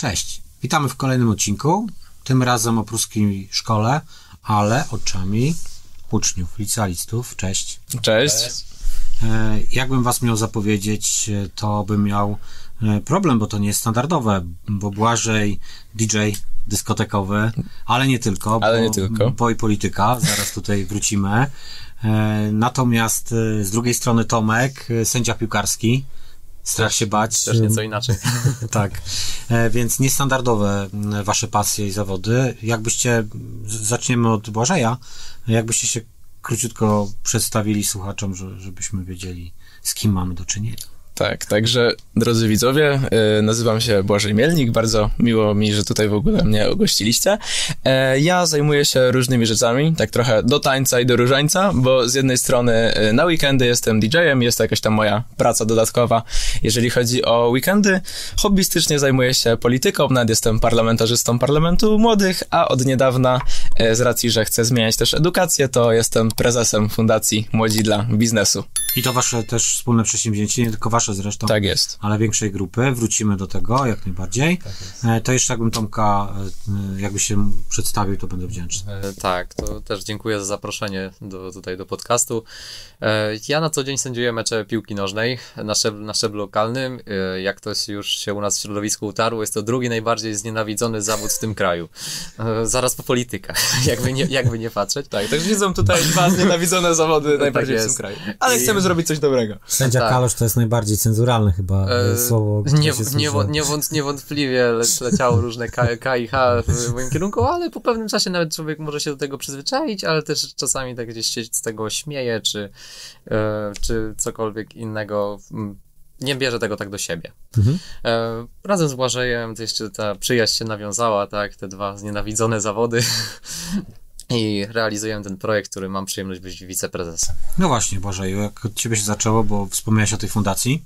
Cześć, witamy w kolejnym odcinku. Tym razem o pruskiej szkole, ale oczami uczniów, licealistów. Cześć. Cześć. E, Jakbym was miał zapowiedzieć, e, to bym miał e, problem, bo to nie jest standardowe, bo Błażej DJ dyskotekowy, ale nie tylko. Ale bo, nie tylko. Bo i polityka, zaraz tutaj wrócimy. Natomiast z drugiej strony Tomek, sędzia piłkarski. Strach się bać. Też nieco inaczej. tak. E, Więc niestandardowe wasze pasje i zawody. Jakbyście, zaczniemy od Błażeja, jakbyście się króciutko przedstawili słuchaczom, że, żebyśmy wiedzieli, z kim mamy do czynienia. Tak, także drodzy widzowie, y, nazywam się Błażej Mielnik, bardzo miło mi, że tutaj w ogóle mnie ogościliście. E, Ja zajmuję się różnymi rzeczami, tak trochę do tańca i do różańca, bo z jednej strony y, na weekendy jestem DJ-em, jest to jakaś tam moja praca dodatkowa. Jeżeli chodzi o weekendy, hobbystycznie zajmuję się polityką, nawet jestem parlamentarzystą Parlamentu Młodych, a od niedawna, e, z racji, że chcę zmieniać też edukację, to jestem prezesem Fundacji Młodzi dla Biznesu. I to wasze też wspólne przedsięwzięcie, nie tylko wasze zresztą, Tak jest. ale większej grupy. Wrócimy do tego jak najbardziej. E, To jeszcze jakbym Tomka, e, jakby się przedstawił, to będę wdzięczny. E, Tak, to też dziękuję za zaproszenie do, tutaj do podcastu. Ja na co dzień sędziuję mecze piłki nożnej na, szczeb, na szczeblu lokalnym. Jak to się już się u nas w środowisku utarło, jest to drugi najbardziej znienawidzony zawód w tym kraju. Zaraz po polityka, jakby nie, jakby nie patrzeć. Tak, także widzą tutaj dwa znienawidzone zawody najbardziej w jest. tym kraju. Ale chcemy zrobić coś dobrego. Sędzia Tak. Kalosz to jest najbardziej cenzuralne chyba E, e, słowo. Nie, nie, niewąt, niewątpliwie le, leciało różne K, K i H w moim kierunku, ale po pewnym czasie nawet człowiek może się do tego przyzwyczaić, ale też czasami tak gdzieś się z tego śmieje, czy, e, czy cokolwiek innego. mm, Nie bierze tego tak do siebie. Mhm. E, razem z Błażejem to jeszcze ta przyjaźń się nawiązała, tak, te dwa znienawidzone zawody. I realizujemy ten projekt, który mam przyjemność być wiceprezesem. No właśnie, Błażeju, jak od ciebie się zaczęło, bo wspomniałeś o tej fundacji.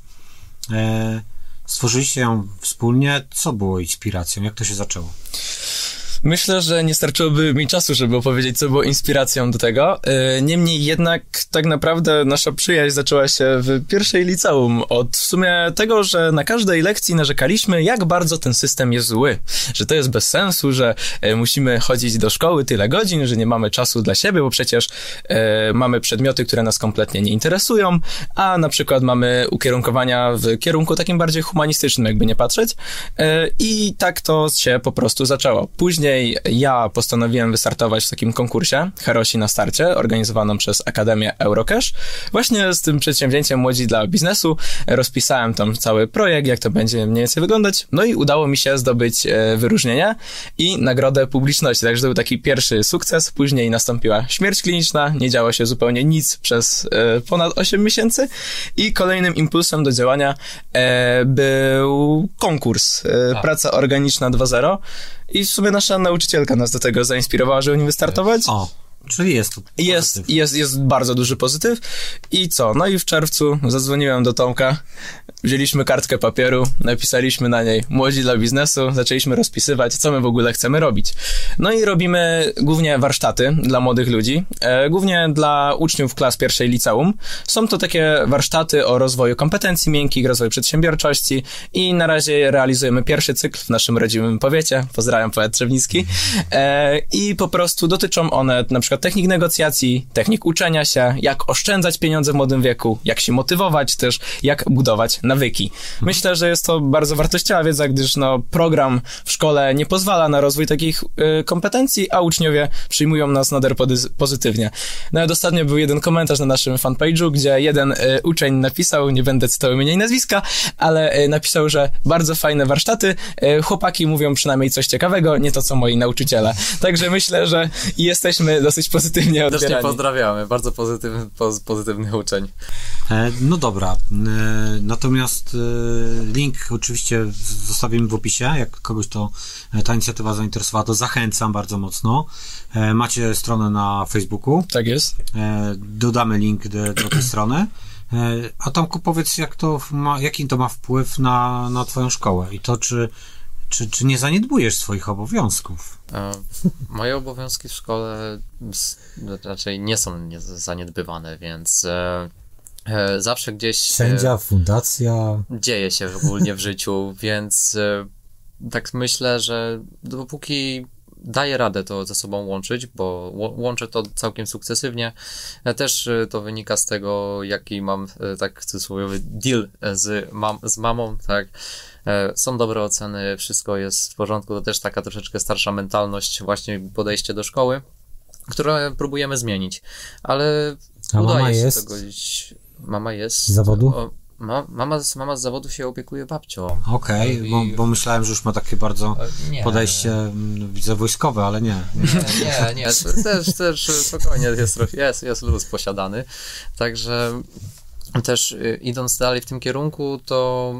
E, stworzyliście ją wspólnie. Co było inspiracją? Jak to się zaczęło? Myślę, że nie starczyłoby mi czasu, żeby opowiedzieć, co było inspiracją do tego. Yy, Niemniej jednak tak naprawdę nasza przyjaźń zaczęła się w pierwszej liceum od w sumie tego, że na każdej lekcji narzekaliśmy, jak bardzo ten system jest zły. Że to jest bez sensu, że e, musimy chodzić do szkoły tyle godzin, że nie mamy czasu dla siebie, bo przecież e, mamy przedmioty, które nas kompletnie nie interesują, a na przykład mamy ukierunkowania w kierunku takim bardziej humanistycznym, jakby nie patrzeć. E, I tak to się po prostu zaczęło. Później ja postanowiłem wystartować w takim konkursie Herosi na starcie, organizowanym przez Akademię Eurocash. Właśnie z tym przedsięwzięciem Młodzi dla Biznesu rozpisałem tam cały projekt, jak to będzie mniej więcej wyglądać. No i udało mi się zdobyć e, wyróżnienie i nagrodę publiczności. Także to był taki pierwszy sukces. Później nastąpiła śmierć kliniczna, nie działo się zupełnie nic przez e, ponad 8 miesięcy i kolejnym impulsem do działania e, był konkurs e, Praca Organiczna 2.0 i w sumie nasza nauczycielka nas do tego zainspirowała, żeby nim wystartować. O, czyli jest to. Jest, pozytyw. jest, jest bardzo duży pozytyw. I co? No i w czerwcu zadzwoniłem do Tomka, wzięliśmy kartkę papieru, napisaliśmy na niej młodzi dla biznesu, zaczęliśmy rozpisywać, co my w ogóle chcemy robić. No i robimy głównie warsztaty dla młodych ludzi, e, głównie dla uczniów klas pierwszej liceum. Są to takie warsztaty o rozwoju kompetencji miękkich, rozwoju przedsiębiorczości i na razie realizujemy pierwszy cykl w naszym rodzimym powiecie. Pozdrawiam poet Trzewnicki. E, I po prostu dotyczą one na przykład technik negocjacji, technik uczenia się, jak oszczędzać pieniądze w młodym wieku, jak się motywować też, jak budować nawyki. Myślę, że jest to bardzo wartościowa wiedza, gdyż no, program w szkole nie pozwala na rozwój takich y, kompetencji, a uczniowie przyjmują nas nader pozytywnie. Nawet ostatnio był jeden komentarz na naszym fanpage'u, gdzie jeden y, uczeń napisał, nie będę cytował imienia i nazwiska, ale y, napisał, że bardzo fajne warsztaty, y, chłopaki mówią przynajmniej coś ciekawego, nie to co moi nauczyciele. Także myślę, że jesteśmy dosyć pozytywnie Serdecznie odbierani. pozdrawiamy, bardzo pozytywny, poz, pozytywny uczeń. E, No dobra, e, natomiast e, link oczywiście zostawimy w opisie, jak kogoś to ta inicjatywa zainteresowała, to zachęcam bardzo mocno. Macie stronę na Facebooku, Tak jest. dodamy link do, do tej strony. A Tomku powiedz, jak to ma, jaki to ma wpływ na, na twoją szkołę i to, czy, czy, czy nie zaniedbujesz swoich obowiązków? E, Moje obowiązki w szkole raczej nie są nie- zaniedbywane, więc e, e, zawsze gdzieś Sędzia, fundacja. dzieje się ogólnie w życiu, więc tak myślę, że dopóki daję radę to ze sobą łączyć, bo łączę to całkiem sukcesywnie. Też to wynika z tego, jaki mam, tak cudzysłowiowy deal z, mam, z mamą, tak. E, Są dobre oceny, wszystko jest w porządku, to też taka troszeczkę starsza mentalność, właśnie podejście do szkoły, które próbujemy zmienić, ale A udaje mama się jest? to godzić. Mama jest. Z zawodu? O, ma, mama, z- mama z zawodu się opiekuje babcią. Okej, I- bo, bo myślałem, że już ma takie bardzo E, Nie. podejście mm, widzę wojskowe, ale nie. Nie, nie, nie. Też, też spokojnie jest, jest, jest luz posiadany. Także też y, idąc dalej w tym kierunku, to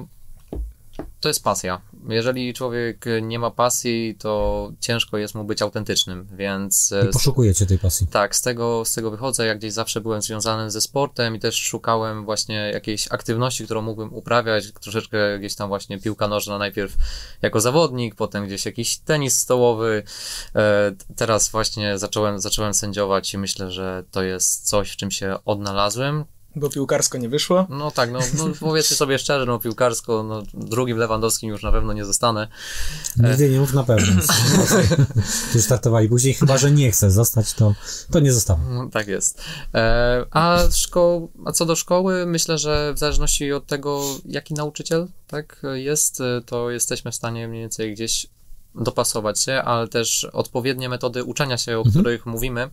to jest pasja. Jeżeli człowiek nie ma pasji, to ciężko jest mu być autentycznym, więc e, I poszukujecie tej pasji. tak, z tego, z tego wychodzę. Ja gdzieś zawsze byłem związany ze sportem i też szukałem właśnie jakiejś aktywności, którą mógłbym uprawiać. Troszeczkę gdzieś tam właśnie piłka nożna najpierw jako zawodnik, potem gdzieś jakiś tenis stołowy. E, Teraz właśnie zacząłem, zacząłem sędziować i myślę, że to jest coś, w czym się odnalazłem. Bo piłkarsko nie wyszło. No tak, no, no powiedzmy sobie szczerze, no piłkarsko, no drugim Lewandowskim już na pewno nie zostanę. Nigdy nie mów na pewno. Ty startowali później, chyba że nie chcę zostać, to, to nie zostałem. No, tak jest. E, a, szko- a co do szkoły, myślę, że w zależności od tego, jaki nauczyciel tak jest, to jesteśmy w stanie mniej więcej gdzieś dopasować się, ale też odpowiednie metody uczenia się, o których mówimy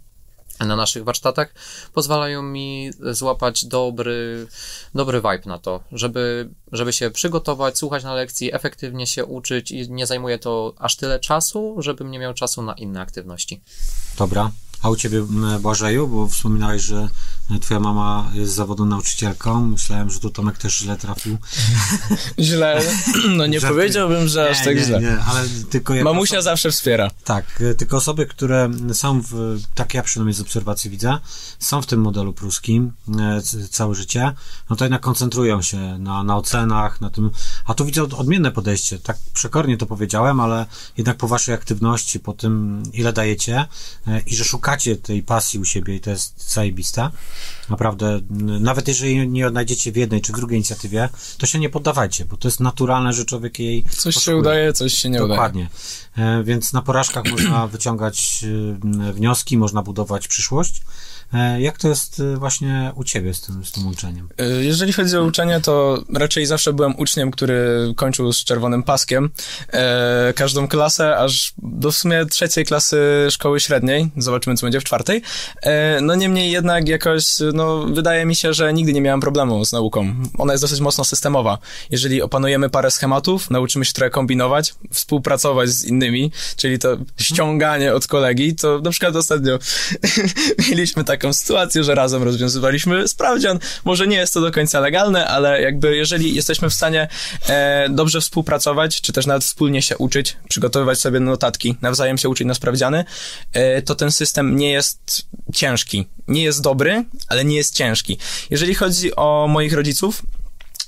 na naszych warsztatach, pozwalają mi złapać dobry, dobry vibe na to, żeby, żeby się przygotować, słuchać na lekcji, efektywnie się uczyć i nie zajmuje to aż tyle czasu, żebym nie miał czasu na inne aktywności. Dobra. A u ciebie, Błażeju, bo wspominałeś, że e, twoja mama jest zawodu nauczycielką. Myślałem, że tu Tomek też źle trafił. Źle. No nie powiedziałbym, że aż tak nie, źle. Nie, ale tylko jak Mamusia zawsze wspiera. Tak, y, tylko osoby, które są w, tak ja przynajmniej z obserwacji widzę, są w tym modelu pruskim e, całe życie, no to jednak koncentrują się na, na ocenach, na tym, a tu widzę od- odmienne podejście, tak przekornie to powiedziałem, ale jednak po waszej aktywności, po tym ile dajecie e, i że szukacie tej pasji u siebie i to jest zajebiste, naprawdę, nawet jeżeli nie odnajdziecie w jednej czy w drugiej inicjatywie, to się nie poddawajcie, bo to jest naturalne, że człowiek jej Coś się poszukuje. udaje, coś się nie udaje. Dokładnie. E, Więc na porażkach można wyciągać e, wnioski, można budować przyszłość. E, Jak to jest e, właśnie u ciebie z tym, z tym łączeniem? Y, Jeżeli chodzi o uczenie, to raczej zawsze byłem uczniem, który kończył z czerwonym paskiem e, każdą klasę, aż do w sumie trzeciej klasy szkoły średniej. Zobaczymy, co będzie w czwartej. E, no niemniej jednak jakoś, no wydaje mi się, że nigdy nie miałem problemu z nauką. Ona jest dosyć mocno systemowa. Jeżeli opanujemy parę schematów, nauczymy się trochę kombinować, współpracować z innymi, czyli to ściąganie od kolegi, to na przykład ostatnio mieliśmy taką sytuację, że razem rozwiązywaliśmy sprawdzian. Może nie jest to do końca legalne, ale jakby jeżeli jesteśmy w stanie e, dobrze współpracować, czy też nawet wspólnie się uczyć, przygotowywać sobie notatki, nawzajem się uczyć na sprawdziany, e, to ten system nie jest ciężki. Nie jest dobry, ale nie jest ciężki. Jeżeli chodzi o moich rodziców,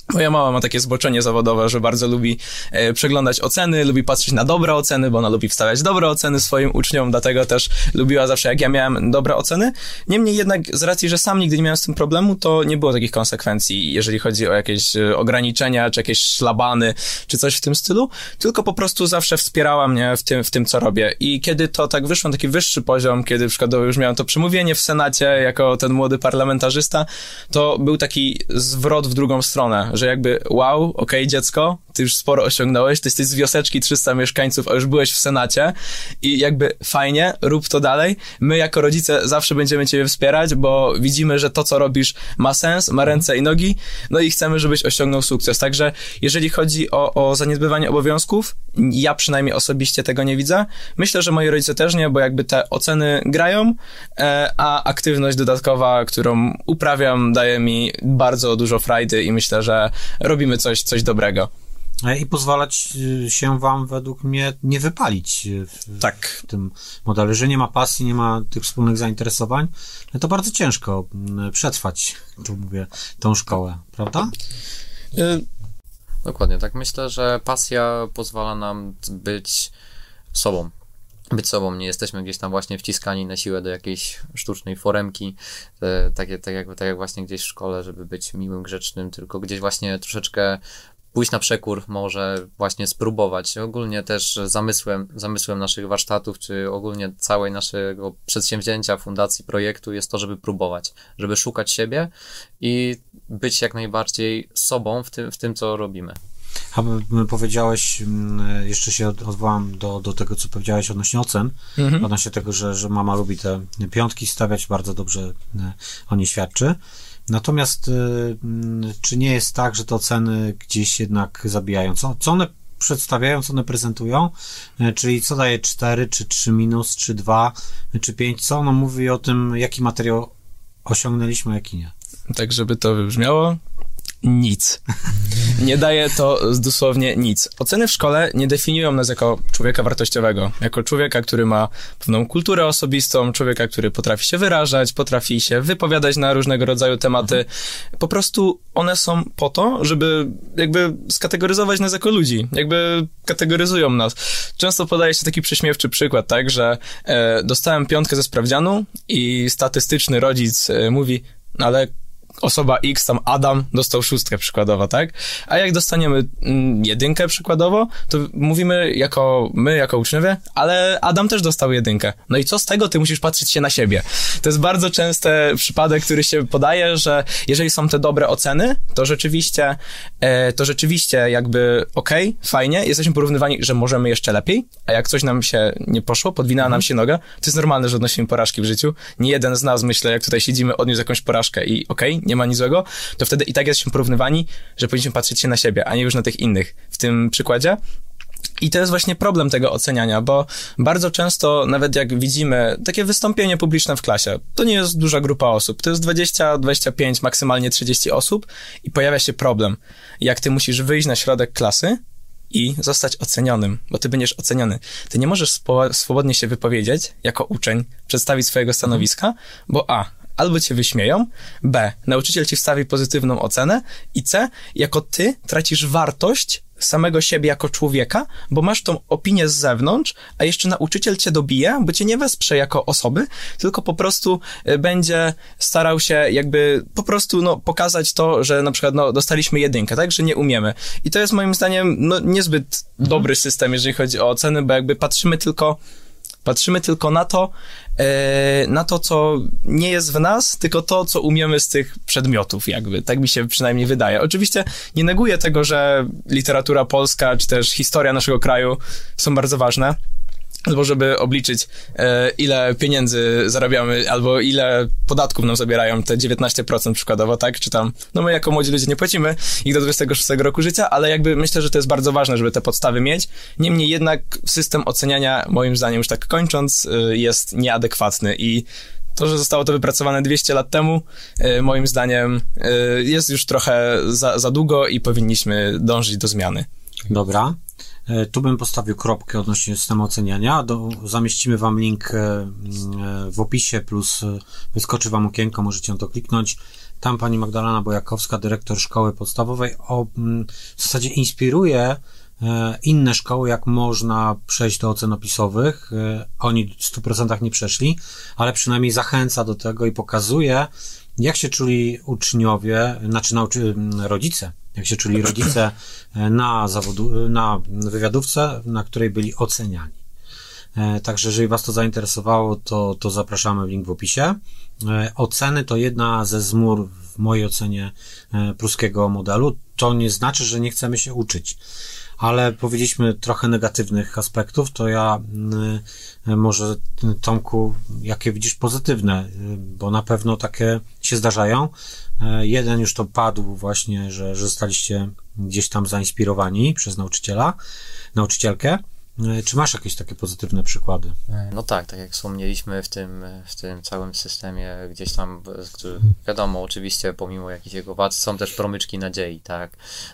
Moja mama ma takie zboczenie zawodowe, że bardzo lubi e, przeglądać oceny, lubi patrzeć na dobre oceny, bo ona lubi wstawiać dobre oceny swoim uczniom, dlatego też lubiła zawsze, jak ja miałem dobre oceny. Niemniej jednak, z racji, że sam nigdy nie miałem z tym problemu, to nie było takich konsekwencji, jeżeli chodzi o jakieś e, ograniczenia, czy jakieś szlabany, czy coś w tym stylu, tylko po prostu zawsze wspierała mnie w tym, w tym co robię. I kiedy to tak wyszło na taki wyższy poziom, kiedy przykładowo już miałem to przemówienie w Senacie jako ten młody parlamentarzysta, to był taki zwrot w drugą stronę, że jakby wow, okej dziecko, ty już sporo osiągnąłeś, ty jesteś z wioseczki 300 mieszkańców, a już byłeś w Senacie i jakby fajnie, rób to dalej. My jako rodzice zawsze będziemy ciebie wspierać, bo widzimy, że to, co robisz ma sens, ma ręce i nogi, no i chcemy, żebyś osiągnął sukces. Także jeżeli chodzi o, o zaniedbywanie obowiązków, ja przynajmniej osobiście tego nie widzę. Myślę, że moi rodzice też nie, bo jakby te oceny grają, e, a aktywność dodatkowa, którą uprawiam, daje mi bardzo dużo frajdy i myślę, że robimy coś, coś dobrego. E, I pozwalać y, się wam według mnie nie wypalić y, w, Tak. w tym modelu. Że nie ma pasji, nie ma tych wspólnych zainteresowań, no to bardzo ciężko przetrwać, tu mówię, tą szkołę, prawda? E, Dokładnie, tak myślę, że pasja pozwala nam być sobą. Być sobą, nie jesteśmy gdzieś tam właśnie wciskani na siłę do jakiejś sztucznej foremki, e, takie, tak, jak, tak jak właśnie gdzieś w szkole, żeby być miłym, grzecznym, tylko gdzieś właśnie troszeczkę pójść na przekór, może właśnie spróbować. Ogólnie też zamysłem, zamysłem naszych warsztatów, czy ogólnie całej naszego przedsięwzięcia, fundacji, projektu jest to, żeby próbować, żeby szukać siebie i być jak najbardziej sobą w tym, w tym co robimy. A powiedziałeś, mm, jeszcze się od- odwołam do, do tego, co powiedziałeś odnośnie ocen, Mhm. odnośnie tego, że, że mama lubi te piątki stawiać, bardzo dobrze e, o niej świadczy. Natomiast e, mm, czy nie jest tak, że te oceny gdzieś jednak zabijają? Co, co one przedstawiają, co one prezentują? E, Czyli co daje 4, czy 3 minus, czy 2, czy 5? Co ono mówi o tym, jaki materiał osiągnęliśmy, a jaki nie? Tak, żeby to wybrzmiało, nic. Nie daje to dosłownie nic. Oceny w szkole nie definiują nas jako człowieka wartościowego, jako człowieka, który ma pewną kulturę osobistą, człowieka, który potrafi się wyrażać, potrafi się wypowiadać na różnego rodzaju tematy. Po prostu one są po to, żeby jakby skategoryzować nas jako ludzi, jakby kategoryzują nas. Często podaje się taki prześmiewczy przykład, tak, że e, dostałem piątkę ze sprawdzianu i statystyczny rodzic e, mówi, "No ale osoba X, tam Adam, dostał szóstkę przykładowo, tak? A jak dostaniemy mm, jedynkę przykładowo, to mówimy jako, my jako uczniowie, ale Adam też dostał jedynkę. No i co z tego? Ty musisz patrzeć się na siebie. To jest bardzo częsty przypadek, który się podaje, że jeżeli są te dobre oceny, to rzeczywiście, e, to rzeczywiście jakby okej, fajnie, jesteśmy porównywani, że możemy jeszcze lepiej, a jak coś nam się nie poszło, podwinęła nam się noga, to jest normalne, że odnosimy porażki w życiu. Nie jeden z nas, myślę, jak tutaj siedzimy, odniósł jakąś porażkę i okej, nie ma nic złego, to wtedy i tak jesteśmy porównywani, że powinniśmy patrzeć się na siebie, a nie już na tych innych. W tym przykładzie i to jest właśnie problem tego oceniania, bo bardzo często, nawet jak widzimy takie wystąpienie publiczne w klasie, to nie jest duża grupa osób, to jest 20, 25, maksymalnie 30 osób i pojawia się problem. Jak ty musisz wyjść na środek klasy i zostać ocenionym, bo ty będziesz oceniony. Ty nie możesz swobodnie się wypowiedzieć jako uczeń, przedstawić swojego stanowiska, bo A. Albo cię wyśmieją, B. Nauczyciel ci wstawi pozytywną ocenę i C. Jako ty tracisz wartość samego siebie jako człowieka, bo masz tą opinię z zewnątrz, a jeszcze nauczyciel cię dobije, bo cię nie wesprze jako osoby, tylko po prostu y, będzie starał się jakby po prostu no, pokazać to, że na przykład no, dostaliśmy jedynkę, tak, że nie umiemy. I to jest moim zdaniem no, niezbyt dobry system, jeżeli chodzi o oceny, bo jakby patrzymy tylko Patrzymy tylko na to, na to, co nie jest w nas, tylko to, co umiemy z tych przedmiotów, jakby. Tak mi się przynajmniej wydaje. Oczywiście nie neguję tego, że literatura polska, czy też historia naszego kraju są bardzo ważne. Albo żeby obliczyć, e, ile pieniędzy zarabiamy, albo ile podatków nam zabierają, te 19% przykładowo, tak? Czy tam, no my jako młodzi ludzie nie płacimy ich do 26 roku życia, ale jakby myślę, że to jest bardzo ważne, żeby te podstawy mieć. Niemniej jednak system oceniania, moim zdaniem, już tak kończąc, y, jest nieadekwatny i to, że zostało to wypracowane 200 lat temu, y, moim zdaniem, jest już trochę za, za długo i powinniśmy dążyć do zmiany. Dobra. E, Tu bym postawił kropkę odnośnie systemu oceniania. Do, zamieścimy Wam link e, e, w opisie, plus wyskoczy Wam okienko, możecie na to kliknąć. Tam pani Magdalena Bojakowska, dyrektor szkoły podstawowej, o, w zasadzie inspiruje inne szkoły, jak można przejść do ocen opisowych. Oni w 100% nie przeszli, ale przynajmniej zachęca do tego i pokazuje, jak się czuli uczniowie, znaczy nauczy, rodzice, jak się czuli rodzice e, na zawodu, na wywiadówce, na której byli oceniani. E, Także jeżeli Was to zainteresowało, to, to zapraszamy w link w opisie. E, Oceny to jedna ze zmur w mojej ocenie e, pruskiego modelu. To nie znaczy, że nie chcemy się uczyć. Ale powiedzieliśmy trochę negatywnych aspektów, to ja mm, e, może Tomku, jakie widzisz pozytywne, bo na pewno takie się zdarzają. Jeden już to padł właśnie, że, że zostaliście gdzieś tam zainspirowani przez nauczyciela, nauczycielkę. E, Czy masz jakieś takie pozytywne przykłady? No tak, tak jak wspomnieliśmy w tym, w tym całym systemie, gdzieś tam, e, który, wiadomo, oczywiście pomimo jakichś jego wad, są też promyczki nadziei, tak?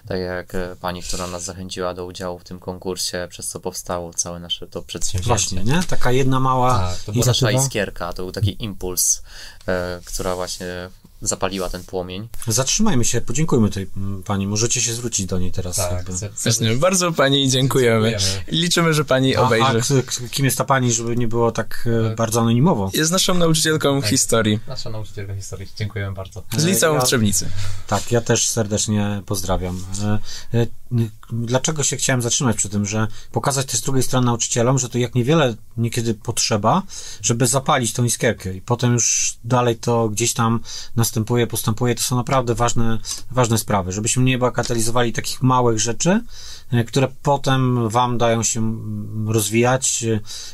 Tak jak e, pani, która nas zachęciła do udziału w tym konkursie, przez co powstało całe nasze to przedsięwzięcie. Właśnie, nie? Taka jedna mała Tak, to była nasza iskierka, to był taki impuls, e, która właśnie zapaliła ten płomień. Zatrzymajmy się, podziękujmy tej mm, pani. Możecie się zwrócić do niej teraz. Tak. Właśnie, bardzo pani dziękujemy. Dziękujemy. Liczymy, że pani A, a obejrzy. k- kim jest ta pani, żeby nie było tak e, bardzo anonimowo? Jest naszą nauczycielką historii Nasza nauczycielka historii, dziękujemy bardzo. z liceum Ja- w Trzebnicy. Tak, ja też serdecznie pozdrawiam. E, e, Dlaczego się chciałem zatrzymać przy tym, że pokazać też z drugiej strony nauczycielom, że to jak niewiele niekiedy potrzeba, żeby zapalić tą iskierkę i potem już dalej to gdzieś tam następuje, postępuje, to są naprawdę ważne, ważne sprawy, żebyśmy nie bagatelizowali takich małych rzeczy, e, które potem wam dają się mm, rozwijać,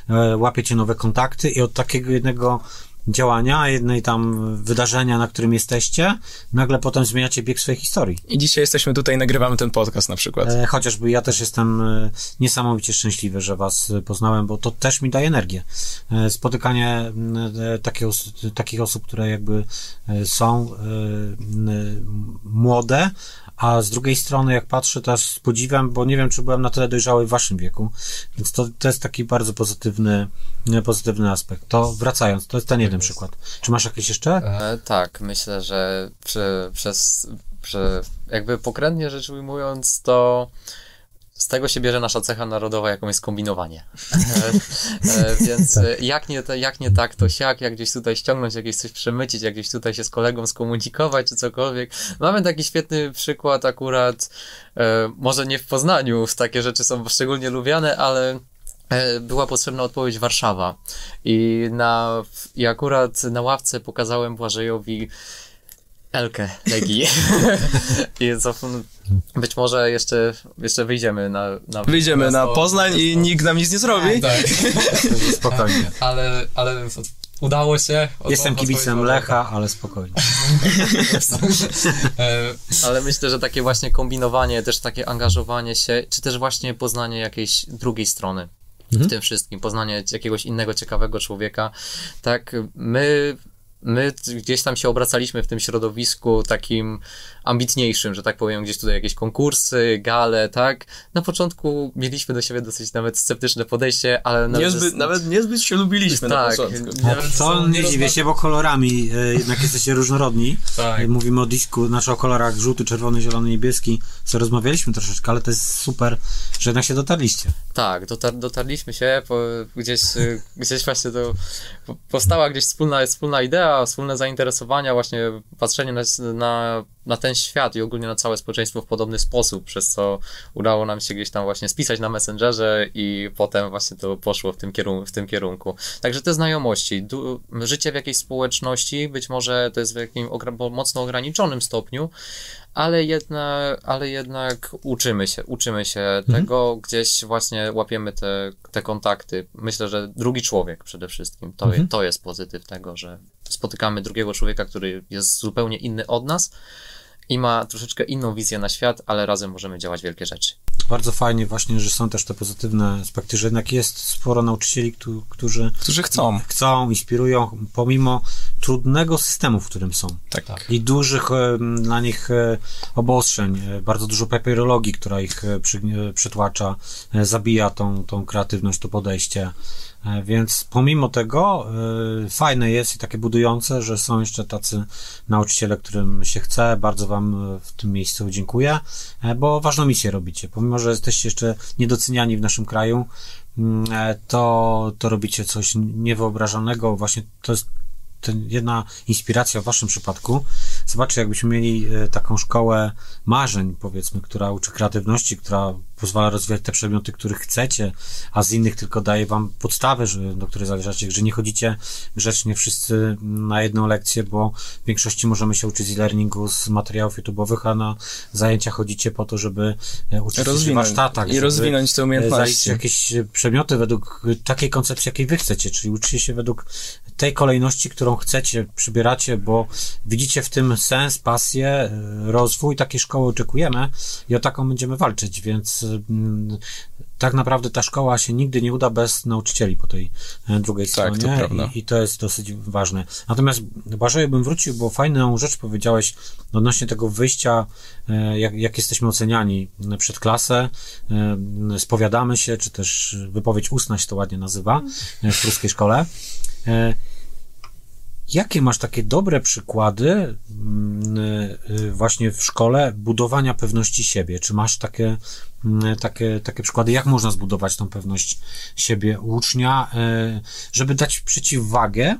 e, łapiecie nowe kontakty i od takiego jednego działania, jednej tam wydarzenia, na którym jesteście, nagle potem zmieniacie bieg swojej historii. I dzisiaj jesteśmy tutaj, nagrywamy ten podcast na przykład. E, Chociażby ja też jestem e, niesamowicie szczęśliwy, że was poznałem, bo to też mi daje energię. E, Spotykanie e, takich, os- takich osób, które jakby e, są e, młode, a z drugiej strony, jak patrzę teraz z podziwem, bo nie wiem, czy byłem na tyle dojrzały w waszym wieku, więc to, to jest taki bardzo pozytywny, pozytywny aspekt. To wracając, to jest ten jeden przykład. Czy masz jakieś jeszcze? E, tak, myślę, że przy, przez, przy, jakby pokrętnie rzecz ujmując, to z tego się bierze nasza cecha narodowa, jaką jest kombinowanie. E, e, więc e, jak, nie, jak nie tak, to siak, jak gdzieś tutaj ściągnąć, jakieś coś przemycić, jak gdzieś tutaj się z kolegą skomunikować, czy cokolwiek. Mamy taki świetny przykład akurat, może nie w Poznaniu, takie rzeczy są szczególnie lubiane, ale była potrzebna odpowiedź Warszawa. I, na, I akurat na ławce pokazałem Błażejowi Elkę Legii. I co, być może jeszcze, jeszcze wyjdziemy na, na Wyjdziemy na Poznań i nikt nam nic nie zrobi. Tak, Spokojnie. ale, ale udało się. Jestem kibicem Lecha, ale spokojnie. E, Ale myślę, że takie właśnie kombinowanie, też takie angażowanie się, czy też właśnie poznanie jakiejś drugiej strony w tym wszystkim, poznanie jakiegoś innego ciekawego człowieka. Tak, my, my gdzieś tam się obracaliśmy w tym środowisku takim ambitniejszym, że tak powiem, gdzieś tutaj jakieś konkursy, gale, tak. Na początku mieliśmy do siebie dosyć nawet sceptyczne podejście, ale nawet, Niezbyt, nawet niezbyt się lubiliśmy na tak, początku. nawet To nie dziwię się, bo kolorami e, jednak jesteście różnorodni. Tak. E, Mówimy o disku, znaczy o kolorach żółty, czerwony, zielony, niebieski, co rozmawialiśmy troszeczkę, ale to jest super, że jednak się dotarliście. Tak, dotar dotarliśmy się, po, gdzieś, y, gdzieś właśnie to po- powstała gdzieś wspólna, wspólna idea, wspólne zainteresowania, właśnie patrzenie na, na, na ten świat i ogólnie na całe społeczeństwo w podobny sposób, przez co udało nam się gdzieś tam właśnie spisać na Messengerze i potem właśnie to poszło w tym, kierun w tym kierunku. Także te znajomości, du życie w jakiejś społeczności, być może to jest w jakimś ogra- mocno ograniczonym stopniu, ale jednak, ale jednak uczymy się, uczymy się tego, gdzieś właśnie łapiemy te, te kontakty. Myślę, że drugi człowiek przede wszystkim, to, je, to jest pozytyw tego, że spotykamy drugiego człowieka, który jest zupełnie inny od nas i ma troszeczkę inną wizję na świat, ale razem możemy działać wielkie rzeczy. Bardzo fajnie właśnie, że są też te pozytywne aspekty, że jednak jest sporo nauczycieli, któ- którzy Którzy chcą. chcą, inspirują, pomimo trudnego systemu, w którym są. Tak. I dużych e, dla nich e, obostrzeń, e, bardzo dużo papierologii, która ich przy, przytłacza, zabija tą, tą kreatywność, to podejście. Więc pomimo tego fajne jest i takie budujące, że są jeszcze tacy nauczyciele, którym się chce. Bardzo Wam w tym miejscu dziękuję, bo ważną misję robicie. Pomimo, że jesteście jeszcze niedoceniani w naszym kraju, mm, to, to robicie coś niewyobrażalnego. Właśnie to jest ten, jedna inspiracja w waszym przypadku. Zobaczcie, jakbyśmy mieli e, taką szkołę marzeń, powiedzmy, która uczy kreatywności, która pozwala rozwijać te przedmioty, których chcecie, a z innych tylko daje wam podstawę, że, do której zależacie, że nie chodzicie grzecznie wszyscy na jedną lekcję, bo w większości możemy się uczyć z e-learningu, z materiałów YouTube'owych, a na zajęcia chodzicie po to, żeby e, uczyć się w Rozwinąć. warsztatach. I rozwinąć te e, umiejętności. Jakieś przedmioty według takiej koncepcji, jakiej wy chcecie, czyli uczycie się według tej kolejności, którą chcecie, przybieracie, bo widzicie w tym sens, pasję, e, rozwój. Takiej szkoły oczekujemy i o taką będziemy walczyć, więc mm, tak naprawdę ta szkoła się nigdy nie uda bez nauczycieli po tej e, drugiej Tak, to stronie prawda. I, i to jest dosyć ważne. Natomiast Błażej bym wrócił, bo fajną rzecz powiedziałeś odnośnie tego wyjścia, e, jak, jak jesteśmy oceniani przed klasę, e, spowiadamy się, czy też wypowiedź ustna się to ładnie nazywa w pruskiej szkole. Jakie masz takie dobre przykłady mm, y, właśnie w szkole budowania pewności siebie? Czy masz takie, mm, takie, takie przykłady, jak można zbudować tą pewność siebie ucznia, y, żeby dać przeciwwagę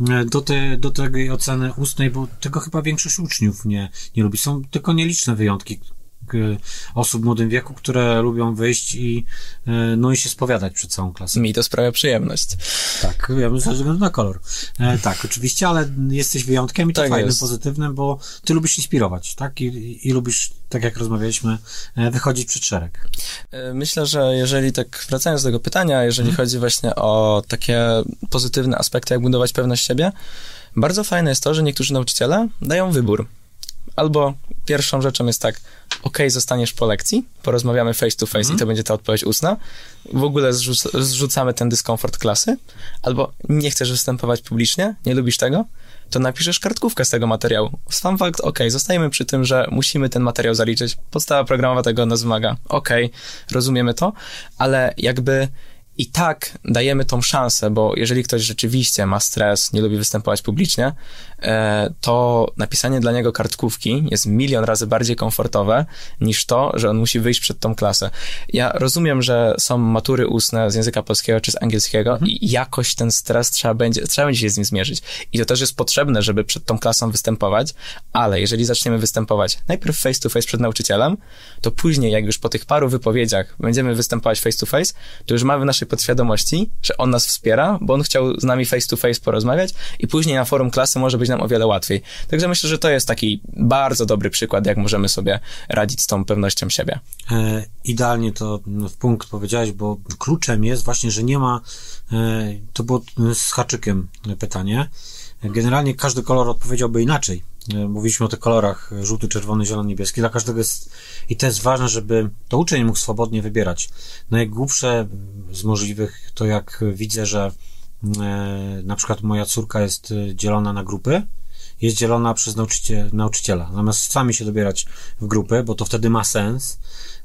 y, do, te, do tej oceny ustnej, bo tego chyba większość uczniów nie, nie lubi. Są tylko nieliczne wyjątki osób w młodym wieku, które lubią wyjść i, y, no i się spowiadać przed całą klasą. Mi to sprawia przyjemność. Tak, wiem, ze względu na kolor. E, tak, oczywiście, ale jesteś wyjątkiem i to Tak fajnym, jest. pozytywnym, bo ty lubisz inspirować, tak? I, i, lubisz, tak jak rozmawialiśmy, e, wychodzić przed szereg. Y, Myślę, że jeżeli tak wracając do tego pytania, jeżeli chodzi właśnie o takie pozytywne aspekty, jak budować pewność siebie, bardzo fajne jest to, że niektórzy nauczyciele dają wybór. Albo pierwszą rzeczą jest tak, ok, zostaniesz po lekcji, porozmawiamy face to face i to będzie ta odpowiedź ustna. W ogóle zrzuc- zrzucamy ten dyskomfort klasy. Albo nie chcesz występować publicznie, nie lubisz tego, to napiszesz kartkówkę z tego materiału. Sam fakt, ok, zostajemy przy tym, że musimy ten materiał zaliczyć. Podstawa programowa tego nas wymaga. Ok, rozumiemy to, ale jakby i tak dajemy tą szansę, bo jeżeli ktoś rzeczywiście ma stres, nie lubi występować publicznie, e, to napisanie dla niego kartkówki jest milion razy bardziej komfortowe niż to, że on musi wyjść przed tą klasę. Ja rozumiem, że są matury ustne z języka polskiego czy z angielskiego i jakoś ten stres trzeba będzie, trzeba będzie się z nim zmierzyć. I to też jest potrzebne, żeby przed tą klasą występować, ale jeżeli zaczniemy występować najpierw face to face przed nauczycielem, to później, jak już po tych paru wypowiedziach będziemy występować face to face, to już mamy w naszej podświadomości, że on nas wspiera, bo on chciał z nami face to face porozmawiać i później na forum klasy może być nam o wiele łatwiej. Także myślę, że to jest taki bardzo dobry przykład, jak możemy sobie radzić z tą pewnością siebie. E, idealnie to no, w punkt powiedziałeś, bo kluczem jest właśnie, że nie ma, e, to było z haczykiem pytanie. Generalnie każdy kolor odpowiedziałby inaczej. E, Mówiliśmy o tych kolorach e, żółty, czerwony, zielony, niebieski. Dla każdego jest, i to jest ważne, żeby to uczeń mógł swobodnie wybierać. Najgłupsze z możliwych to jak widzę, że e, na przykład moja córka jest dzielona na grupy, jest dzielona przez nauczycie, nauczyciela. Zamiast sami się dobierać w grupy, bo to wtedy ma sens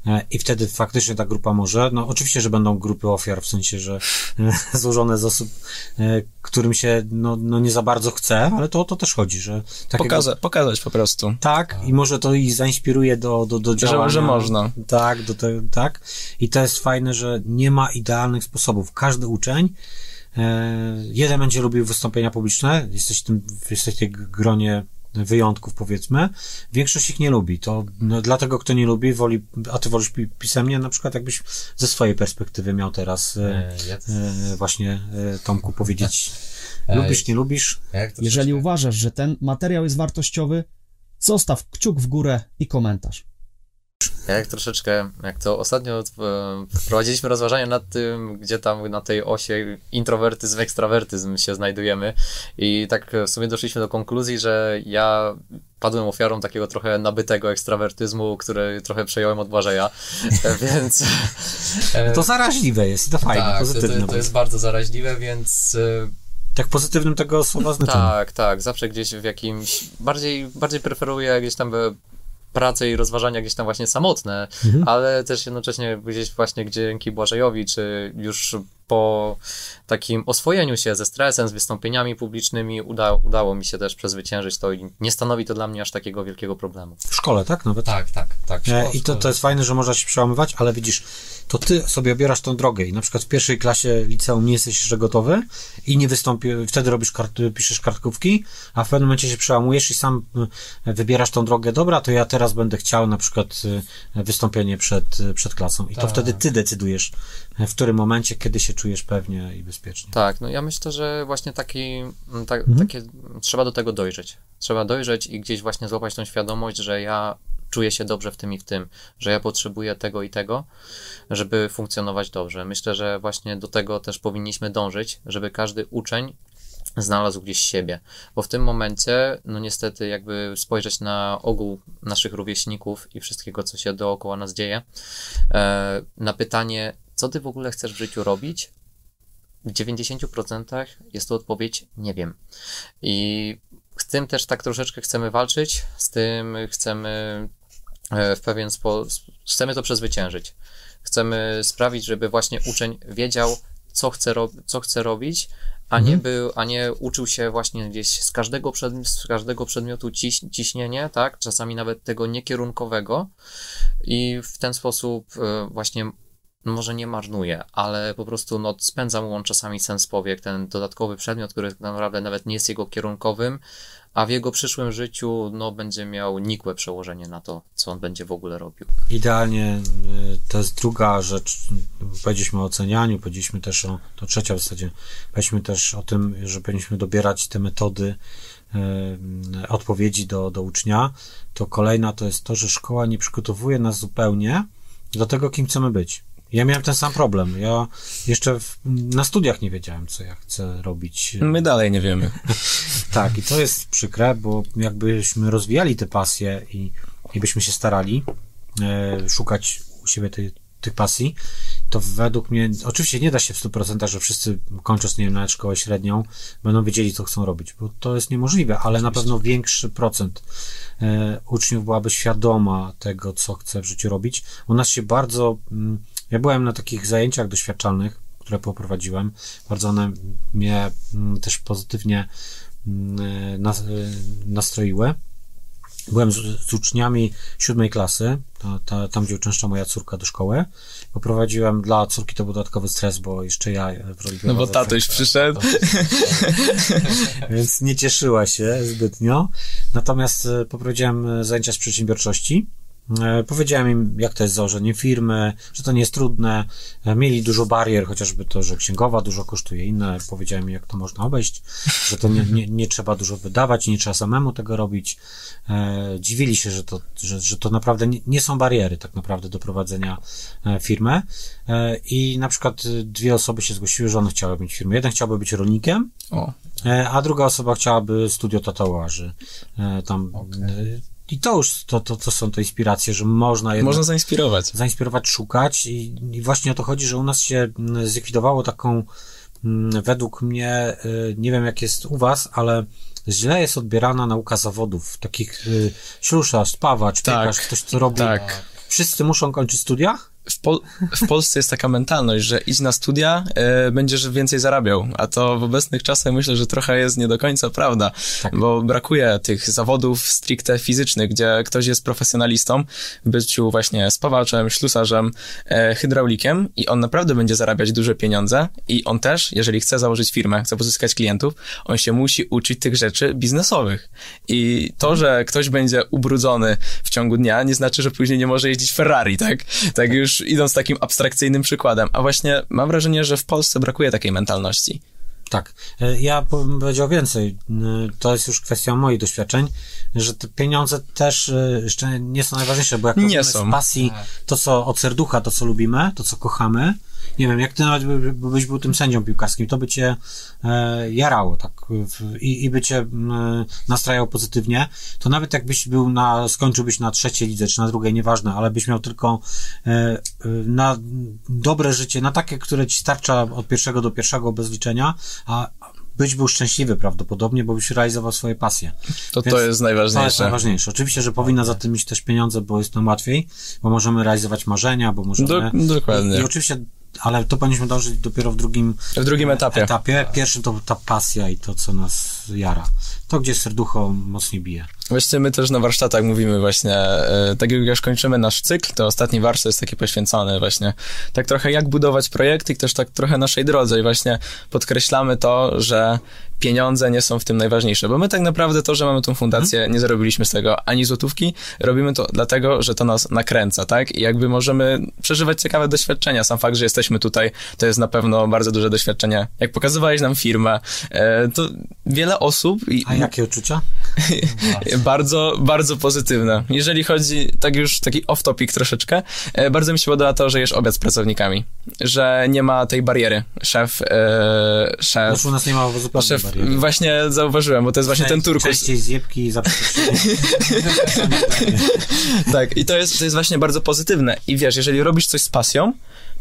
e, i wtedy faktycznie ta grupa może, no oczywiście, że będą grupy ofiar, w sensie, że e, złożone z osób, e, którym się no, no nie za bardzo chce, ale to o to też chodzi, że takiego, Pokaza- pokazać po prostu. tak, i może to ich zainspiruje do, do, do działania. że można. Tak, do te, tak. I to jest fajne, że nie ma idealnych sposobów. Każdy uczeń, jeden będzie lubił wystąpienia publiczne, jesteś w tym, jesteś w tej gronie wyjątków, powiedzmy. Większość ich nie lubi. To no, dlatego, kto nie lubi, woli, a ty wolisz pi- pisemnie, na przykład jakbyś ze swojej perspektywy miał teraz e, E, ja, e, właśnie e, Tomku powiedzieć, E, lubisz, nie lubisz? jak to Jeżeli uważasz, że ten materiał jest wartościowy, zostaw kciuk w górę i komentarz. Ja jak troszeczkę, jak to ostatnio e, prowadziliśmy rozważania nad tym, gdzie tam na tej osie introwertyzm, ekstrawertyzm się znajdujemy i tak w sumie doszliśmy do konkluzji, że ja padłem ofiarą takiego trochę nabytego ekstrawertyzmu, który trochę przejąłem od Błażeja, E, więc... e, To zaraźliwe jest i to fajne, tak, to, pozytywne. to, to jest bardzo zaraźliwe, więc Tak pozytywnym tego słowa znaczeniu. Tak, tak. Zawsze gdzieś w jakimś. Bardziej, bardziej preferuję gdzieś tam e, pracę i rozważania gdzieś tam właśnie samotne, ale też jednocześnie gdzieś właśnie dzięki Błażejowi, czy już po takim oswojeniu się ze stresem, z wystąpieniami publicznymi, uda, udało mi się też przezwyciężyć to i nie stanowi to dla mnie aż takiego wielkiego problemu. W szkole, tak? Nawet. Tak, tak, tak. E, szkoła, I to, to jest fajne, że można się przełamywać, ale widzisz, to ty sobie obierasz tą drogę i na przykład w pierwszej klasie liceum nie jesteś jeszcze gotowy i nie wystąpi, wtedy robisz kart, piszesz kartkówki, a w pewnym momencie się przełamujesz i sam e, wybierasz tą drogę, dobra, to ja teraz będę chciał na przykład e, wystąpienie przed, e, przed klasą i to Tak. wtedy ty decydujesz, w którym momencie, kiedy się czujesz pewnie i bezpiecznie. Tak, no ja myślę, że właśnie taki, m, ta, takie, trzeba do tego dojrzeć. Trzeba dojrzeć i gdzieś właśnie złapać tą świadomość, że ja czuję się dobrze w tym i w tym, że ja potrzebuję tego i tego, żeby funkcjonować dobrze. Myślę, że właśnie do tego też powinniśmy dążyć, żeby każdy uczeń znalazł gdzieś siebie, bo w tym momencie, no niestety, jakby spojrzeć na ogół naszych rówieśników i wszystkiego, co się dookoła nas dzieje, e, na pytanie, co ty w ogóle chcesz w życiu robić, w 90% jest to odpowiedź nie wiem. I z tym też tak troszeczkę chcemy walczyć, z tym chcemy w pewien sposób, chcemy to przezwyciężyć. Chcemy sprawić, żeby właśnie uczeń wiedział, co chce, ro- co chce robić, a nie, był, a nie uczył się właśnie gdzieś z każdego, przed, z każdego przedmiotu ciś, ciśnienie, tak? Czasami nawet tego niekierunkowego i w ten sposób e, właśnie może nie marnuje, ale po prostu no, spędza mu on czasami sens powiek, ten dodatkowy przedmiot, który tak naprawdę nawet nie jest jego kierunkowym, a w jego przyszłym życiu no, będzie miał nikłe przełożenie na to, co on będzie w ogóle robił. Idealnie y, to jest druga rzecz. Powiedzieliśmy o ocenianiu, powiedzieliśmy też o, to trzecia w zasadzie, powiedzieliśmy też o tym, że powinniśmy dobierać te metody y, odpowiedzi do, do ucznia. To kolejna to jest to, że szkoła nie przygotowuje nas zupełnie do tego, kim chcemy być. Ja miałem ten sam problem. Ja jeszcze w, na studiach nie wiedziałem, co ja chcę robić. My dalej nie wiemy. Tak, i to jest przykre, bo jakbyśmy rozwijali te pasje i, i byśmy się starali e, szukać u siebie tej, tych pasji, to według mnie, oczywiście nie da się w 100%, że wszyscy kończąc, nie wiem, nawet szkołę średnią, będą wiedzieli, co chcą robić, bo to jest niemożliwe, ale na pewno większy procent e, uczniów byłaby świadoma tego, co chce w życiu robić. U nas się bardzo, mm, ja byłem na takich zajęciach doświadczalnych, które poprowadziłem, bardzo one mnie mm, też pozytywnie mm, nas, y, nastroiły. Byłem z, z uczniami siódmej klasy, to, to, tam gdzie uczęszcza moja córka do szkoły. Poprowadziłem dla córki to był dodatkowy stres, bo jeszcze ja w roli No bo prowadzącego- tatuś przyszedł. więc nie cieszyła się zbytnio. Natomiast e, poprowadziłem e, zajęcia z przedsiębiorczości. E, Powiedziałem im, jak to jest założenie firmy, że to nie jest trudne. E, Mieli dużo barier, chociażby to, że księgowa dużo kosztuje inne. Powiedziałem im, jak to można obejść, że to nie, nie, nie trzeba dużo wydawać, nie trzeba samemu tego robić. E, Dziwili się, że to, że, że to naprawdę nie, nie są bariery tak naprawdę do prowadzenia firmy. I na przykład dwie osoby się zgłosiły, że one chciały mieć firmę. Jeden chciałby być rolnikiem, O, a druga osoba chciałaby studio tatuaży. Tam. e, I to już to, to, to są te inspiracje, że można jednak można zainspirować. zainspirować, szukać i, i właśnie o to chodzi, że u nas się mm, zlikwidowało taką mm, według mnie, y, nie wiem jak jest u was, ale źle jest odbierana nauka zawodów, takich y, ślusarz, spawacz, Tak. piekarz, ktoś co robi. Tak. Wszyscy muszą kończyć studia? W, Pol- w Polsce jest taka mentalność, że idź na studia, e, będziesz więcej zarabiał, a to w obecnych czasach myślę, że trochę jest nie do końca prawda, Tak. bo brakuje tych zawodów stricte fizycznych, gdzie ktoś jest profesjonalistą w byciu właśnie spawaczem, ślusarzem, e, hydraulikiem i on naprawdę będzie zarabiać duże pieniądze i on też, jeżeli chce założyć firmę, chce pozyskać klientów, on się musi uczyć tych rzeczy biznesowych. I to, że ktoś będzie ubrudzony w ciągu dnia, nie znaczy, że później nie może jeździć Ferrari, tak? Tak już idąc takim abstrakcyjnym przykładem. A właśnie mam wrażenie, że w Polsce brakuje takiej mentalności. Tak. E, Ja bym powiedział więcej. E, To jest już kwestia moich doświadczeń, że te pieniądze też e, jeszcze nie są najważniejsze, bo jak Nie są. z pasji to, co od serducha, to, co lubimy, to, co kochamy, nie wiem, jak ty nawet by- by- byś był tym sędzią piłkarskim, to by cię e, jarało, tak, w, i, i by cię m, nastrajał pozytywnie, to nawet jakbyś był na, skończyłbyś na trzeciej lidze, czy na drugiej, nieważne, ale byś miał tylko e, e, na dobre życie, na takie, które ci starcza od pierwszego do pierwszego bez liczenia, a byś był szczęśliwy prawdopodobnie, bo byś realizował swoje pasje. To Więc to jest To jest najważniejsze. najważniejsze. Oczywiście, że powinna za tym iść też pieniądze, bo jest nam łatwiej, bo możemy realizować marzenia, bo możemy... Do, dokładnie. I, I oczywiście, ale to powinniśmy dążyć dopiero w drugim W drugim etapie. etapie. Pierwszy to ta pasja i to, co nas jara. To, gdzie serducho mocniej bije. Właściwie my też na warsztatach mówimy właśnie, e, tak jak już kończymy nasz cykl, to ostatni warsztat jest taki poświęcony właśnie tak trochę jak budować projekty i też tak trochę naszej drodze i właśnie podkreślamy to, że pieniądze nie są w tym najważniejsze, bo my tak naprawdę to, że mamy tą fundację, nie zarobiliśmy z tego ani złotówki, robimy to dlatego, że to nas nakręca, tak? I jakby możemy przeżywać ciekawe doświadczenia. Sam fakt, że jesteśmy tutaj, to jest na pewno bardzo duże doświadczenie. Jak pokazywałeś nam firmę, e, to wiele osób i A jakie uczucia? bardzo, bardzo pozytywne. Jeżeli chodzi, tak już taki off-topic troszeczkę, e, bardzo mi się podoba to, że jesz obiad z pracownikami, że nie ma tej bariery. Szef, e, szef, Już u nas nie ma zupełnie szef, właśnie zauważyłem, bo to jest właśnie ten turkus. Częściej zjebki przeproszeniem. Tak, i to jest, to jest właśnie bardzo pozytywne. I wiesz, jeżeli robisz coś z pasją,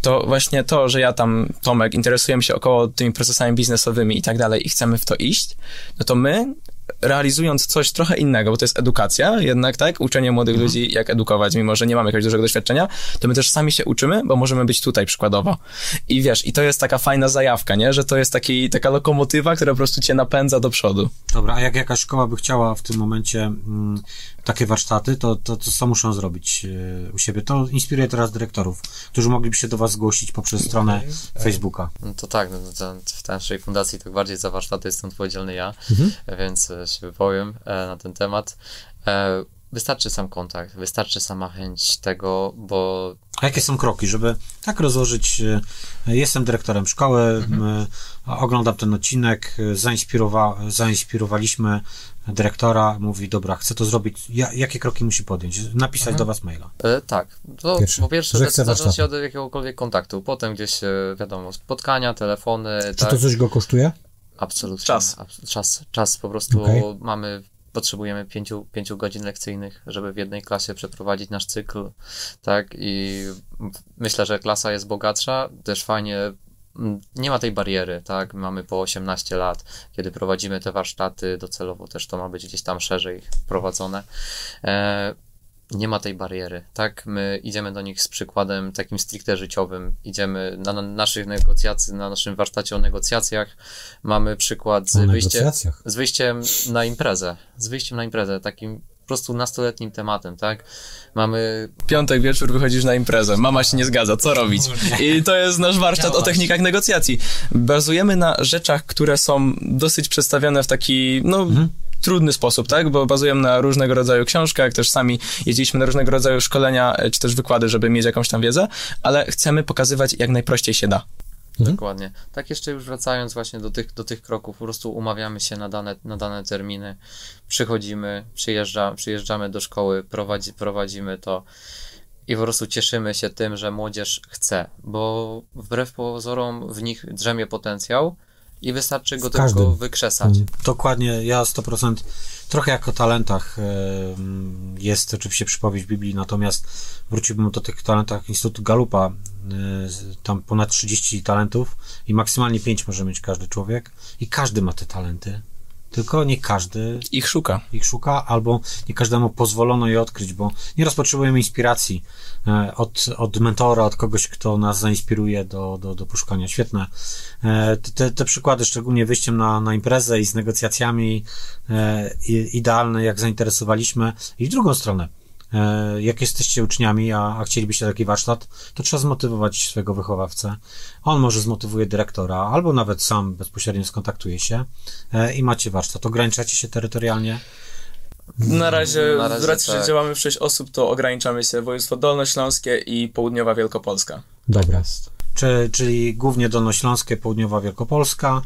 to właśnie to, że ja tam, Tomek, interesujemy się około tymi procesami biznesowymi i tak dalej i chcemy w to iść, no to my realizując coś trochę innego, bo to jest edukacja jednak, tak? Uczenie młodych Mhm. ludzi, jak edukować, mimo że nie mamy jakiegoś dużego doświadczenia, to my też sami się uczymy, bo możemy być tutaj przykładowo. I wiesz, i to jest taka fajna zajawka, nie? Że to jest taki, taka lokomotywa, która po prostu cię napędza do przodu. Dobra, a jak jakaś szkoła by chciała w tym momencie mm, takie warsztaty, to, to, to co muszą zrobić e, u siebie? To inspiruje teraz dyrektorów, którzy mogliby się do Was zgłosić poprzez stronę Facebooka. No to tak, no, to w naszej fundacji tak bardziej za warsztaty jestem odpowiedzialny ja, więc e, się wypowiem e, na ten temat. E, wystarczy sam kontakt, wystarczy sama chęć tego, bo A jakie są kroki, żeby tak rozłożyć? Jestem dyrektorem szkoły, m, oglądam ten odcinek, zainspirowa, zainspirowaliśmy dyrektora, mówi, dobra, chcę to zrobić. Ja, jakie kroki musi podjąć? Napisać do Was maila. E, tak, to Pierwsze, po pierwsze zacząć się od jakiegokolwiek kontaktu, potem gdzieś, e, wiadomo, spotkania, telefony, Czy tak, to coś go kosztuje? absolutnie. Czas. Czas, czas po prostu Okej. mamy, potrzebujemy pięciu, pięciu godzin lekcyjnych, żeby w jednej klasie przeprowadzić nasz cykl, tak, i myślę, że klasa jest bogatsza, też fajnie nie ma tej bariery, tak? Mamy po 18 lat, kiedy prowadzimy te warsztaty, docelowo też to ma być gdzieś tam szerzej prowadzone. E, nie ma tej bariery, tak? My idziemy do nich z przykładem takim stricte życiowym. Idziemy na, na naszych negocjacjach, na naszym warsztacie o negocjacjach. Mamy przykład z, wyjście, z wyjściem na imprezę. Z wyjściem na imprezę, takim prostu nastoletnim tematem, tak? Mamy Piątek wieczór wychodzisz na imprezę, mama się nie zgadza, co robić? I to jest nasz warsztat o technikach negocjacji. Bazujemy na rzeczach, które są dosyć przedstawione w taki, no, trudny sposób, tak? Bo bazujemy na różnego rodzaju książkach, też sami jeździliśmy na różnego rodzaju szkolenia, e, czy też wykłady, żeby mieć jakąś tam wiedzę, ale chcemy pokazywać jak najprościej się da. Dokładnie. Tak jeszcze już wracając właśnie do tych, do tych kroków, po prostu umawiamy się na dane, na dane terminy, przychodzimy, przyjeżdża, przyjeżdżamy do szkoły, prowadzi, prowadzimy to i po prostu cieszymy się tym, że młodzież chce, bo wbrew pozorom w nich drzemie potencjał i wystarczy go tylko wykrzesać. Dokładnie, ja 100%, trochę jak o talentach jest oczywiście przypowieść Biblii, natomiast wróciłbym do tych talentach Instytutu Galupa, tam ponad 30 talentów i maksymalnie 5 może mieć każdy człowiek i każdy ma te talenty, tylko nie każdy Ich szuka. ich szuka, albo nie każdemu pozwolono je odkryć, bo nieraz potrzebujemy inspiracji e, od, od mentora, od kogoś, kto nas zainspiruje do, do, do poszukania. Świetne. E, Te, te przykłady, szczególnie wyjściem na, na imprezę i z negocjacjami, e, idealne, jak zainteresowaliśmy. I w drugą stronę, jak jesteście uczniami, a, a chcielibyście taki warsztat, to trzeba zmotywować swojego wychowawcę. On może zmotywuje dyrektora, albo nawet sam bezpośrednio skontaktuje się e, i macie warsztat. Ograniczacie się terytorialnie. Na razie, Na razie z racji, tak. że działamy w 6 osób, to ograniczamy się województwo dolnośląskie i południowa Wielkopolska. Dobra. czy, czyli głównie Dolnośląskie, Południowa Wielkopolska.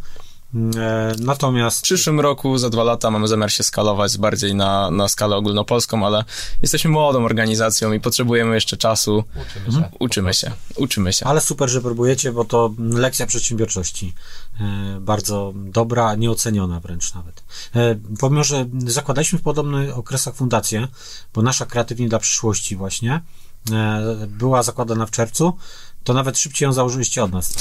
E, natomiast W przyszłym roku, za dwa lata, mamy zamiar się skalować bardziej na, na skalę ogólnopolską, ale jesteśmy młodą organizacją i potrzebujemy jeszcze czasu. Uczymy się. Uczymy się, uczymy się. ale super, że próbujecie, bo to lekcja przedsiębiorczości. E, bardzo dobra, nieoceniona wręcz nawet. E, pomimo, że zakładaliśmy w podobnych okresach fundację, bo nasza kreatywnie dla przyszłości właśnie była zakładana w czerwcu, to nawet szybciej ją założyliście od nas.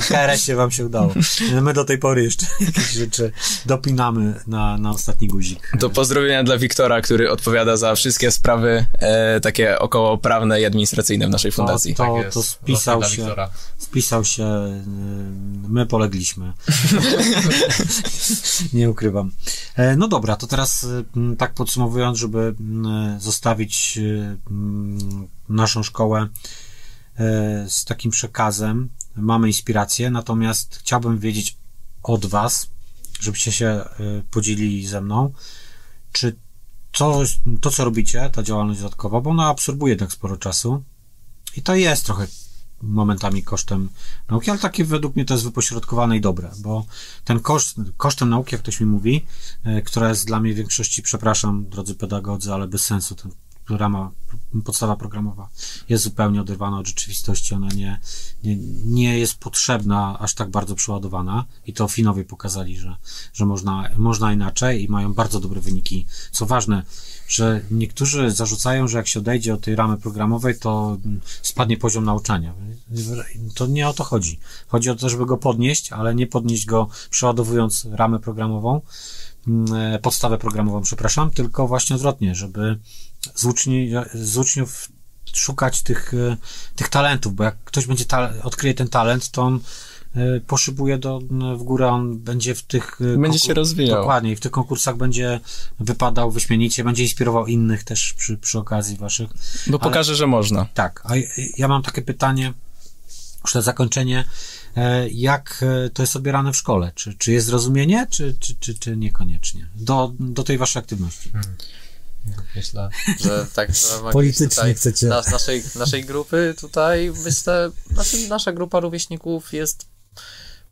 W KRS-ie wam się udało. My do tej pory jeszcze jakieś rzeczy dopinamy na, na ostatni guzik. To pozdrowienia dla Wiktora, który odpowiada za wszystkie sprawy e, takie około prawne i administracyjne w naszej fundacji. To, Tak to, jest. to spisał się, spisał się, y, my polegliśmy. Nie ukrywam. E, No dobra, to teraz m, tak podsumowując, żeby m, zostawić naszą szkołę e, z takim przekazem, mamy inspirację, natomiast chciałbym wiedzieć od Was, żebyście się y, podzielili ze mną, czy to, to, co robicie, ta działalność dodatkowa, bo ona absorbuje tak sporo czasu. I to jest trochę momentami kosztem nauki, ale takie według mnie to jest wypośrodkowane i dobre, bo ten koszt, kosztem nauki, jak ktoś mi mówi, e, która jest dla mnie w większości, przepraszam, drodzy pedagodzy, ale bez sensu, ten rama, podstawa programowa jest zupełnie oderwana od rzeczywistości, ona nie, nie, nie jest potrzebna aż tak bardzo przeładowana i to Finowie pokazali, że, że można, można inaczej i mają bardzo dobre wyniki. Co ważne, że niektórzy zarzucają, że jak się odejdzie od tej ramy programowej, to spadnie poziom nauczania. To nie o to chodzi. Chodzi o to, żeby go podnieść, ale nie podnieść go przeładowując ramę programową, mm, podstawę programową, przepraszam, tylko właśnie odwrotnie, żeby z, uczni, z uczniów szukać tych, e, tych talentów, bo jak ktoś będzie ta, odkryje ten talent, to on e, poszybuje do, w górę, on będzie w tych... e, Będzie się rozwijał. Dokładnie, i w tych konkursach będzie wypadał wyśmienicie, będzie inspirował innych też przy, przy okazji waszych. Bo Ale- pokaże, że można. Tak, a ja mam takie pytanie, już na zakończenie, jak to jest odbierane w szkole? Czy, czy jest zrozumienie, czy, czy, czy, czy niekoniecznie? Do, do tej waszej aktywności. Myślę, że tak ramach Politycznie tutaj chcecie. Nas, naszej, naszej grupy tutaj myślę, znaczy nasza grupa rówieśników jest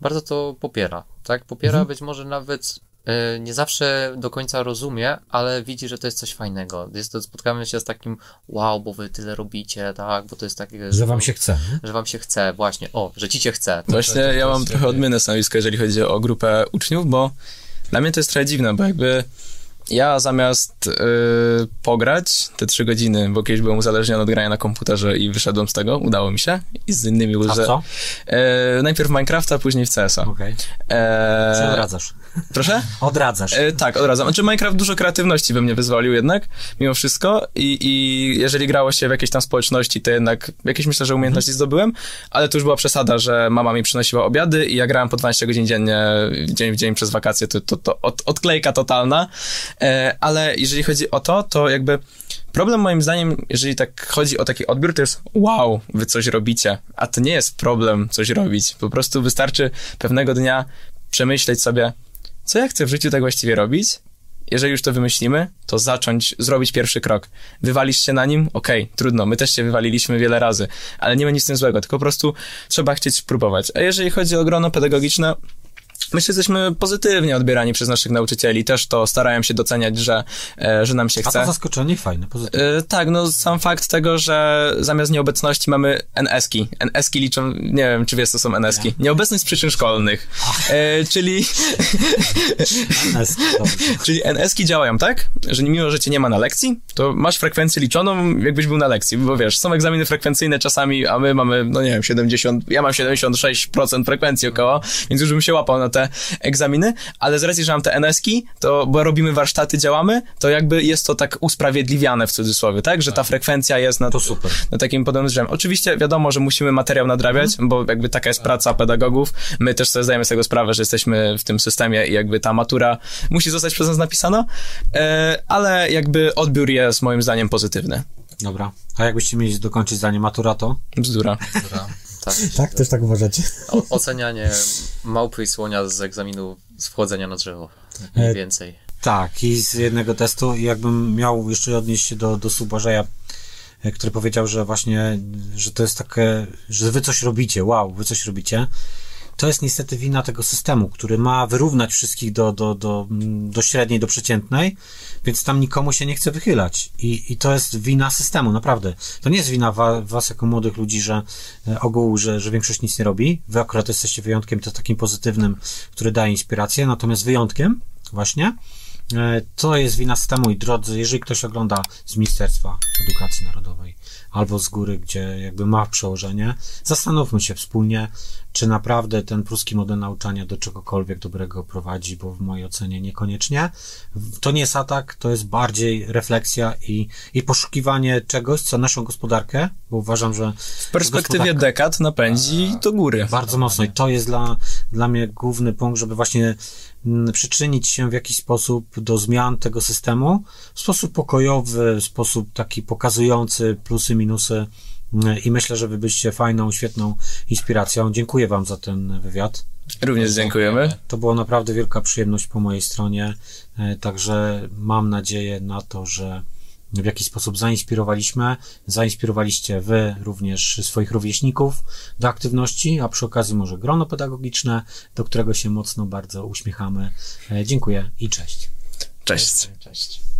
bardzo to popiera, tak? Popiera być może nawet e, nie zawsze do końca rozumie, ale widzi, że to jest coś fajnego. Jest to, spotkamy się z takim wow, bo wy tyle robicie, tak? Bo to jest takie... Że wam się chce. Że wam się chce, właśnie. O, że ci się chce. To, Właśnie to, to, ja mam trochę odmienne stanowisko, jeżeli chodzi o grupę uczniów, bo dla mnie to jest trochę dziwne, bo jakby ja zamiast y, pograć te trzy godziny, bo kiedyś byłem uzależniony od grania na komputerze i wyszedłem z tego, udało mi się i z innymi w że co? e, najpierw w Minecrafta, później w CS-a. Okej. Czy E, odradzasz? Proszę? Odradzasz. E, tak, od razu. Znaczy Minecraft dużo kreatywności we mnie wyzwolił jednak, mimo wszystko. I, i jeżeli grało się w jakiejś tam społeczności, to jednak jakieś myślę, że umiejętności zdobyłem, ale to już była przesada, że mama mi przynosiła obiady i ja grałem po 12 godzin dziennie, dzień w dzień przez wakacje, to, to, to od, odklejka totalna, e, ale jeżeli chodzi o to, to jakby problem moim zdaniem, jeżeli tak chodzi o taki odbiór, to jest wow, wy coś robicie, a to nie jest problem coś robić, po prostu wystarczy pewnego dnia przemyśleć sobie, co ja chcę w życiu tak właściwie robić? Jeżeli już to wymyślimy, to zacząć, zrobić pierwszy krok. Wywalisz się na nim? Okej, trudno, my też się wywaliliśmy wiele razy, ale nie ma nic z tym złego, tylko po prostu trzeba chcieć spróbować. A jeżeli chodzi o grono pedagogiczne, Myślę, że jesteśmy pozytywnie odbierani przez naszych nauczycieli. Też to starają się doceniać, że, e, że nam się A chce. to zaskoczenie fajne, pozytywne. E, tak, no sam fakt tego, że zamiast nieobecności mamy NS-ki. NS-ki liczą, nie wiem, czy wiesz, co są NS-ki. Nieobecność z przyczyn szkolnych. E, czyli, NS, dobrze. czyli NS-ki działają tak, że mimo, że cię nie ma na lekcji, to masz frekwencję liczoną, jakbyś był na lekcji, bo wiesz, są egzaminy frekwencyjne czasami, a my mamy, no nie wiem, 70, ja mam 76% frekwencji około, więc już bym się łapał na te egzaminy, ale z racji, że mam te NS-ki, to, bo robimy warsztaty, działamy, to jakby jest to tak usprawiedliwiane w cudzysłowie, tak, że ta frekwencja jest na, To super. na takim podobnym drzewem. Oczywiście wiadomo, że musimy materiał nadrabiać, bo jakby taka jest praca pedagogów. My też sobie zdajemy z tego sprawę, że jesteśmy w tym systemie i jakby ta matura musi zostać przez nas napisana, e, ale jakby odbiór jest moim zdaniem pozytywny. Dobra. A jakbyście mieli dokończyć zdanie matura, to? Bzdura. Dobra, tak. Tak, też tak uważacie? O, ocenianie małpy i słonia z egzaminu z wchodzenia na drzewo. Mniej E, więcej. Tak, i z jednego testu, i jakbym miał jeszcze odnieść się do, do Subarzeja, e, który powiedział, że właśnie, że to jest takie, że wy coś robicie, wow, wy coś robicie. To jest niestety wina tego systemu, który ma wyrównać wszystkich do, do, do, do średniej, do przeciętnej, więc tam nikomu się nie chce wychylać. I, i to jest wina systemu, naprawdę. To nie jest wina wa, was jako młodych ludzi, że e, ogółu, że, że większość nic nie robi. Wy akurat jesteście wyjątkiem, to takim pozytywnym, który daje inspirację, natomiast wyjątkiem właśnie E, To jest wina systemu i drodzy, jeżeli ktoś ogląda z Ministerstwa Edukacji Narodowej albo z góry, gdzie jakby ma przełożenie, zastanówmy się wspólnie, czy naprawdę ten pruski model nauczania do czegokolwiek dobrego prowadzi, bo w mojej ocenie niekoniecznie. To nie jest atak, to jest bardziej refleksja i, i poszukiwanie czegoś, co naszą gospodarkę, bo uważam, że W perspektywie dekad napędzi do góry. bardzo mocno i to jest dla, dla mnie główny punkt, żeby właśnie przyczynić się w jakiś sposób do zmian tego systemu w sposób pokojowy, w sposób taki pokazujący plusy, minusy mm, i myślę, że wy byście fajną, świetną inspiracją. Dziękuję wam za ten wywiad. Również dziękujemy. To była naprawdę wielka przyjemność po mojej stronie, e, także mam nadzieję na to, że w jakiś sposób zainspirowaliśmy, zainspirowaliście wy również swoich rówieśników do aktywności, a przy okazji może grono pedagogiczne, do którego się mocno bardzo uśmiechamy. E, Dziękuję i cześć. Cześć. Cześć.